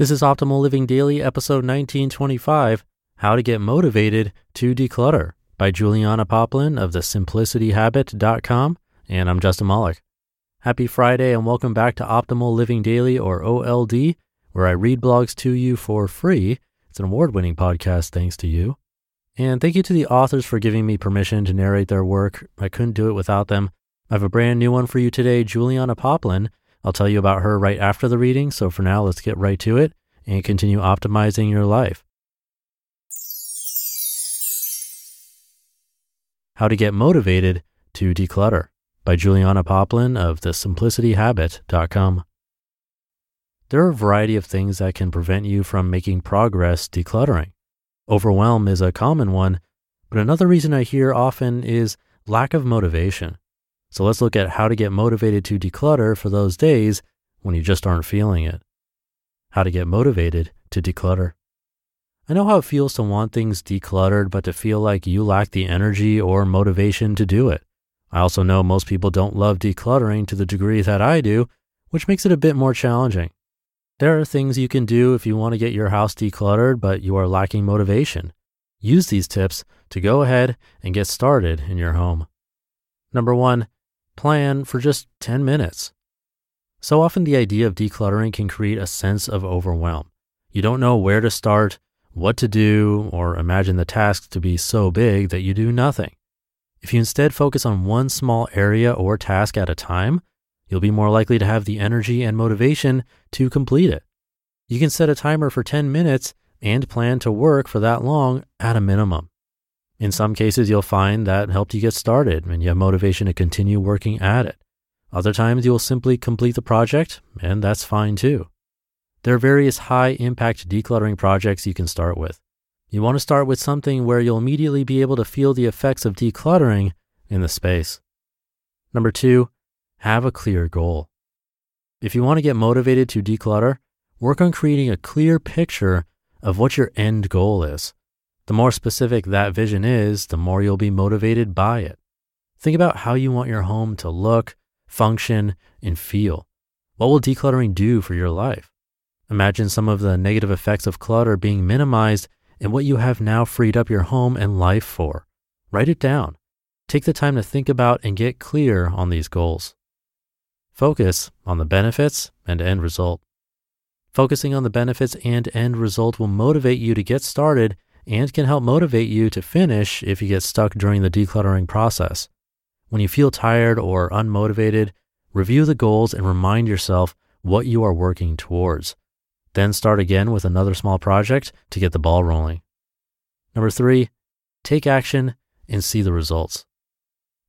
This is Optimal Living Daily, episode 1925 How to Get Motivated to Declutter by Juliana Poplin of the simplicityhabit.com. And I'm Justin Malik. Happy Friday and welcome back to Optimal Living Daily or OLD, where I read blogs to you for free. It's an award winning podcast, thanks to you. And thank you to the authors for giving me permission to narrate their work. I couldn't do it without them. I have a brand new one for you today, Juliana Poplin I'll tell you about her right after the reading. So for now, let's get right to it and continue optimizing your life. How to Get Motivated to Declutter by Juliana Poplin of thesimplicityhabit.com. There are a variety of things that can prevent you from making progress decluttering. Overwhelm is a common one, but another reason I hear often is lack of motivation. So let's look at how to get motivated to declutter for those days when you just aren't feeling it. How to get motivated to declutter. I know how it feels to want things decluttered, but to feel like you lack the energy or motivation to do it. I also know most people don't love decluttering to the degree that I do, which makes it a bit more challenging. There are things you can do if you want to get your house decluttered, but you are lacking motivation. Use these tips to go ahead and get started in your home. Number one, plan for just 10 minutes. So often, the idea of decluttering can create a sense of overwhelm. You don't know where to start, what to do, or imagine the tasks to be so big that you do nothing. If you instead focus on one small area or task at a time, you'll be more likely to have the energy and motivation to complete it. You can set a timer for 10 minutes and plan to work for that long at a minimum. In some cases, you'll find that helped you get started and you have motivation to continue working at it. Other times, you'll simply complete the project, and that's fine too. There are various high impact decluttering projects you can start with. You want to start with something where you'll immediately be able to feel the effects of decluttering in the space. Number two, have a clear goal. If you want to get motivated to declutter, work on creating a clear picture of what your end goal is. The more specific that vision is, the more you'll be motivated by it. Think about how you want your home to look, function, and feel. What will decluttering do for your life? Imagine some of the negative effects of clutter being minimized and what you have now freed up your home and life for. Write it down. Take the time to think about and get clear on these goals. Focus on the benefits and end result. Focusing on the benefits and end result will motivate you to get started and can help motivate you to finish if you get stuck during the decluttering process. When you feel tired or unmotivated, review the goals and remind yourself what you are working towards. Then start again with another small project to get the ball rolling. Number three, take action and see the results.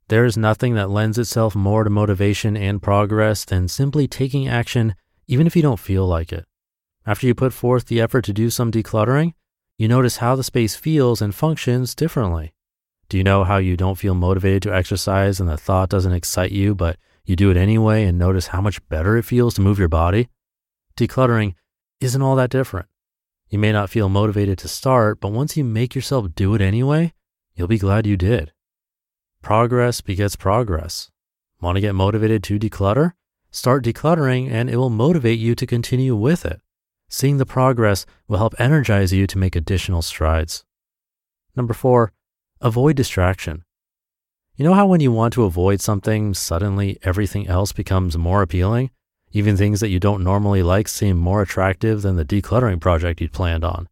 There is nothing that lends itself more to motivation and progress than simply taking action, even if you don't feel like it. After you put forth the effort to do some decluttering, you notice how the space feels and functions differently. Do you know how you don't feel motivated to exercise and the thought doesn't excite you, but you do it anyway and notice how much better it feels to move your body? Decluttering isn't all that different. You may not feel motivated to start, but once you make yourself do it anyway, you'll be glad you did. Progress begets progress. Want to get motivated to declutter? Start decluttering and it will motivate you to continue with it. Seeing the progress will help energize you to make additional strides. Number four, avoid distraction. You know how when you want to avoid something, suddenly everything else becomes more appealing? Even things that you don't normally like seem more attractive than the decluttering project you'd planned on.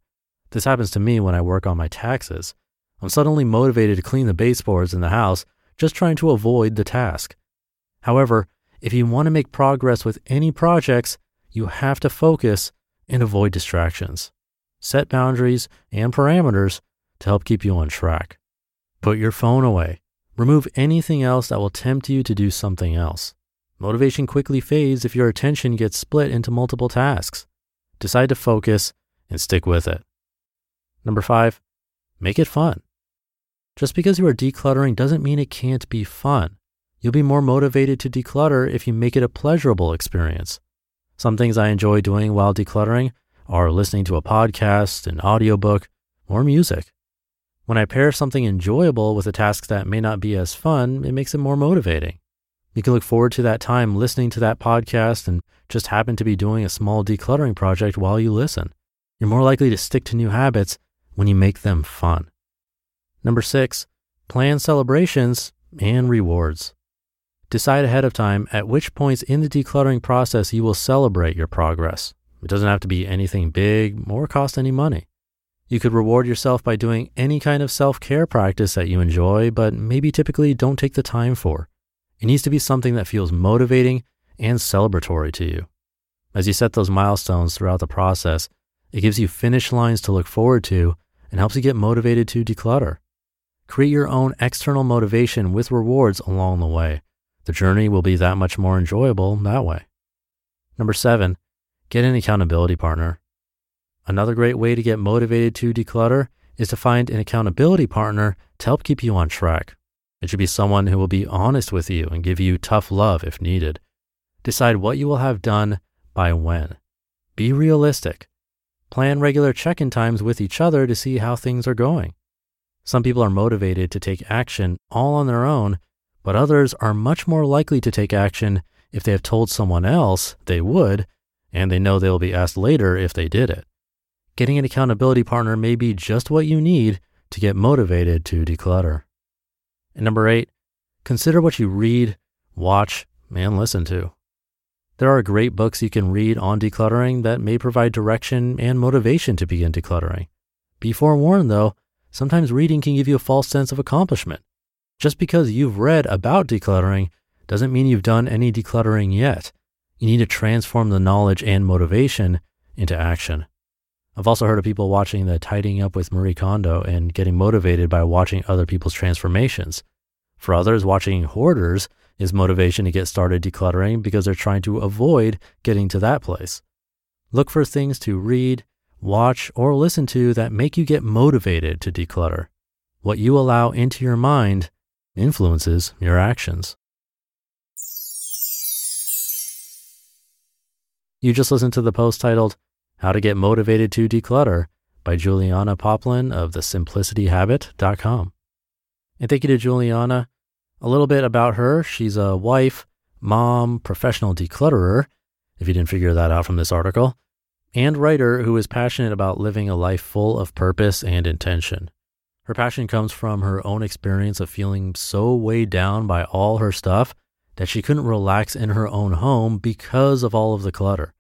This happens to me when I work on my taxes. I'm suddenly motivated to clean the baseboards in the house, just trying to avoid the task. However, if you want to make progress with any projects, you have to focus and avoid distractions. Set boundaries and parameters to help keep you on track. Put your phone away. Remove anything else that will tempt you to do something else. Motivation quickly fades if your attention gets split into multiple tasks. Decide to focus and stick with it. Number five, make it fun. Just because you are decluttering doesn't mean it can't be fun. You'll be more motivated to declutter if you make it a pleasurable experience. Some things I enjoy doing while decluttering are listening to a podcast, an audiobook, or music. When I pair something enjoyable with a task that may not be as fun, it makes it more motivating. You can look forward to that time listening to that podcast and just happen to be doing a small decluttering project while you listen. You're more likely to stick to new habits when you make them fun. Number six, plan celebrations and rewards. Decide ahead of time at which points in the decluttering process you will celebrate your progress. It doesn't have to be anything big or cost any money. You could reward yourself by doing any kind of self care practice that you enjoy, but maybe typically don't take the time for. It needs to be something that feels motivating and celebratory to you. As you set those milestones throughout the process, it gives you finish lines to look forward to and helps you get motivated to declutter. Create your own external motivation with rewards along the way. The journey will be that much more enjoyable that way. Number seven, get an accountability partner. Another great way to get motivated to declutter is to find an accountability partner to help keep you on track. It should be someone who will be honest with you and give you tough love if needed. Decide what you will have done by when. Be realistic. Plan regular check in times with each other to see how things are going. Some people are motivated to take action all on their own, but others are much more likely to take action if they have told someone else they would and they know they will be asked later if they did it getting an accountability partner may be just what you need to get motivated to declutter. And number eight, consider what you read, watch, and listen to. There are great books you can read on decluttering that may provide direction and motivation to begin decluttering. Be forewarned though, sometimes reading can give you a false sense of accomplishment. Just because you've read about decluttering doesn't mean you've done any decluttering yet. You need to transform the knowledge and motivation into action. I've also heard of people watching the Tidying Up with Marie Kondo and getting motivated by watching other people's transformations. For others, watching hoarders is motivation to get started decluttering because they're trying to avoid getting to that place. Look for things to read, watch, or listen to that make you get motivated to declutter. What you allow into your mind influences your actions. You just listened to the post titled how to Get Motivated to Declutter by Juliana Poplin of thesimplicity.habit.com. And thank you to Juliana. A little bit about her. She's a wife, mom, professional declutterer, if you didn't figure that out from this article, and writer who is passionate about living a life full of purpose and intention. Her passion comes from her own experience of feeling so weighed down by all her stuff that she couldn't relax in her own home because of all of the clutter.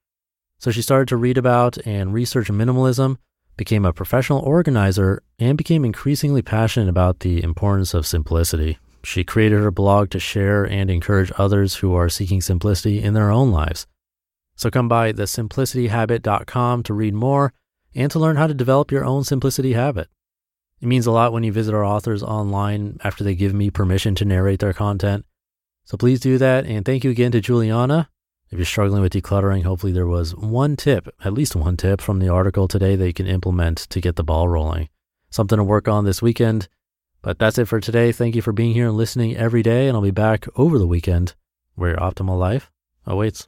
So she started to read about and research minimalism, became a professional organizer, and became increasingly passionate about the importance of simplicity. She created her blog to share and encourage others who are seeking simplicity in their own lives. So come by thesimplicity.habit.com to read more and to learn how to develop your own simplicity habit. It means a lot when you visit our authors online after they give me permission to narrate their content. So please do that. And thank you again to Juliana. If you're struggling with decluttering, hopefully there was one tip, at least one tip from the article today that you can implement to get the ball rolling. Something to work on this weekend. But that's it for today. Thank you for being here and listening every day. And I'll be back over the weekend where your optimal life awaits.